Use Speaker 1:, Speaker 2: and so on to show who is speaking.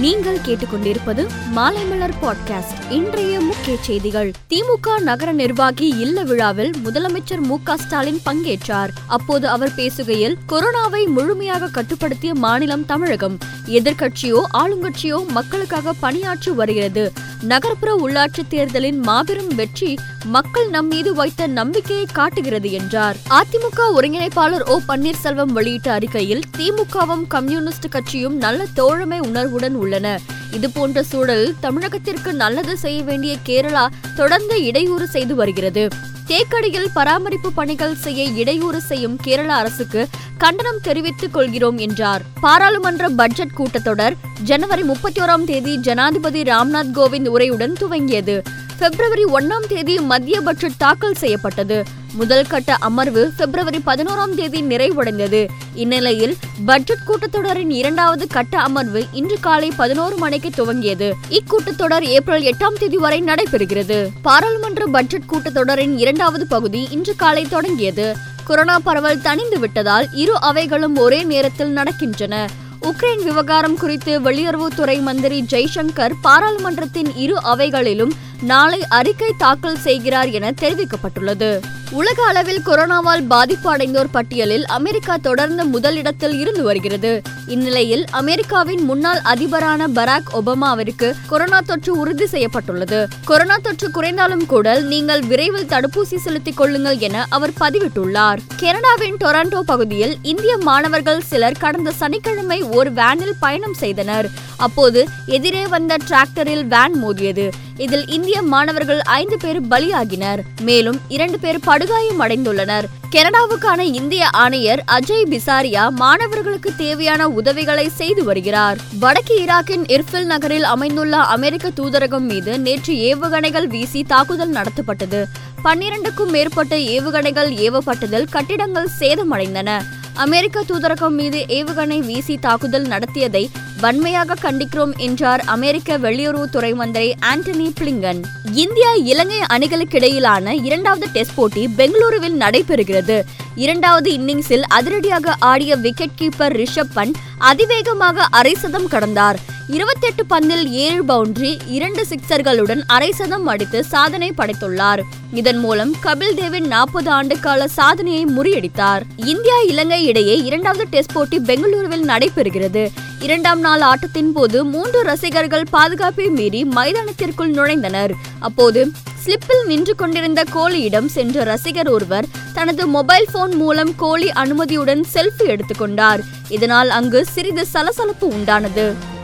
Speaker 1: நீங்கள் கேட்டுக்கொண்டிருப்பது மாலைமலர் பாட்காஸ்ட். இன்றைய முக்கிய செய்திகள். திமுக நகர நிர்வாகி இல்ல விழாவில் முதலமைச்சர் மு ஸ்டாலின் பங்கேற்றார். அப்போது அவர் பேசுகையில் கொரோனாவை முழுமையாக கட்டுப்படுத்திய மாநிலம் தமிழகம். எதிர்கட்சியோ ஆளுங்கட்சியோ மக்களுக்காக பணியாற்றி வருகிறது. நகர்ப்புற உள்ளாட்சி தேர்தலின் மாபெரும் வெற்றி மக்கள் நம் மீது வைத்த நம்பிக்கையை காட்டுகிறது என்றார். அதிமுக ஒருங்கிணைப்பாளர் ஓ பன்னீர்செல்வம் வெளியிட்ட அறிக்கையில் திமுகவும் கம்யூனிஸ்ட் கட்சியும் நல்ல தோழமை உணர்வுடன் உள்ளன. இதுபோன்ற சூழல் தமிழகத்திற்கு நல்லது செய்ய வேண்டிய கேரளா தொடர்ந்து இடையூறு செய்து வருகிறது. தேக்கடியில் பராமரிப்பு பணிகள் செய்ய இடையூறு செய்யும் கேரள அரசுக்கு கண்டனம் தெரிவித்துக் கொள்கிறோம் என்றார். பாராளுமன்ற பட்ஜெட் கூட்டத்தொடர் ஜனவரி முப்பத்தி ஓராம் தேதி ஜனாதிபதி ராம்நாத் கோவிந்த் உரையுடன் துவங்கியது. பிப்ரவரி ஒன்னாம் தேதி மத்திய பட்ஜெட் தாக்கல் செய்யப்பட்டது. முதல் கட்ட அமர்வு பிப்ரவரி பதினோராம் தேதி நிறைவடைந்தது. இந்நிலையில் பட்ஜெட் கூட்டத்தொடரின் இரண்டாவது கட்ட அமர்வு இன்று காலை பதினோரு மணிக்கு துவங்கியது. இக்கூட்டத்தொடர் ஏப்ரல் எட்டாம் தேதி வரை நடைபெறுகிறது. பாராளுமன்ற பட்ஜெட் கூட்டத்தொடரின் இரண்டாவது பகுதி இன்று காலை தொடங்கியது. கொரோனா பரவல் தணிந்து விட்டதால் இரு அவைகளும் ஒரே நேரத்தில் நடக்கின்றன. உக்ரைன் விவகாரம் குறித்து வெளியுறவுத்துறை மந்திரி ஜெய்சங்கர் பாராளுமன்றத்தின் இரு அவைகளிலும் நாளை அறிக்கை தாக்கல் செய்கிறார் என தெரிவிக்கப்பட்டுள்ளது. உலக அளவில் கொரோனாவால் பாதிப்பு அடைந்தோர் பட்டியலில் அமெரிக்கா தொடர்ந்து முதலிடத்தில் இருந்து வருகிறது. இந்நிலையில் அமெரிக்காவின் முன்னாள் அதிபரான பராக் ஒபாமாவிற்கு கொரோனா தொற்று உறுதி செய்யப்பட்டுள்ளது. கொரோனா தொற்று குறைந்தாலும் கூட நீங்கள் விரைவில் தடுப்பூசி செலுத்திக் கொள்ளுங்கள் என அவர் பதிவிட்டுள்ளார். கனடாவின் டொரண்டோ பகுதியில் இந்திய மாணவர்கள் சிலர் கடந்த சனிக்கிழமை ஒரு வேனில் பயணம் செய்தனர். அப்போது எதிரே வந்த டிராக்டரில் வேன் மோதியது. இதில் இந்திய மாணவர்கள் ஐந்து பேர் பலியாகினர். மேலும் இரண்டு பேர் படுகாயம் அடைந்துள்ளனர். கனடாவுக்கான இந்திய ஆணையர் அஜய் பிசாரியா மாணவர்களுக்கு தேவையான உதவிகளை செய்து வருகிறார். வடக்கு ஈராக்கின் இர்பில் நகரில் அமைந்துள்ள அமெரிக்க தூதரகம் மீது நேற்று ஏவுகணைகள் வீசி தாக்குதல் நடத்தப்பட்டது. பன்னிரண்டுக்கும் மேற்பட்ட ஏவுகணைகள் ஏவப்பட்டதில் கட்டிடங்கள் சேதமடைந்தன. அமெரிக்க தூதரகம் மீது ஏவுகணை வீசி தாக்குதல் நடத்தியதை வன்மையாக கண்டிக்கிறோம் என்றார் அமெரிக்க வெளியுறவுத்துறை மந்திரி ஆண்டனி பிளிங்கன். இந்தியா இலங்கை அணிகளுக்கிடையிலான இரண்டாவது டெஸ்ட் போட்டி பெங்களூருவில் நடைபெறுகிறது. இரண்டாவது இன்னிங்ஸில் அதிரடியாக ஆடிய விக்கெட் கீப்பர் ரிஷப் பண்ட் அதிவேகமாக அரை சதம் கடந்தார். இருபத்தெட்டு பந்தில் ஏழு பவுண்டரி இரண்டு சிக்சர்களுடன் அரை சதம் அடித்து சாதனை படைத்துள்ளார். இதன் மூலம் கபில் தேவின் நாற்பது ஆண்டு கால சாதனையை முறியடித்தார். இந்தியா இலங்கை இடையே இரண்டாவது டெஸ்ட் போட்டி பெங்களூருவில் நடைபெறுகிறது. இரண்டாம் நாள் ஆட்டத்தின் போது மூன்று ரசிகர்கள் பாதுகாப்பை மீறி மைதானத்திற்குள் நுழைந்தனர். அப்போது ஸ்லிப்பில் நின்று கொண்டிருந்த கோலியிடம் சென்ற ரசிகர் ஒருவர் தனது மொபைல் போன் மூலம் கோலி அனுமதியுடன் செல்ஃபி எடுத்துக்கொண்டார். இதனால் அங்கு சிறிது சலசலப்பு உண்டானது.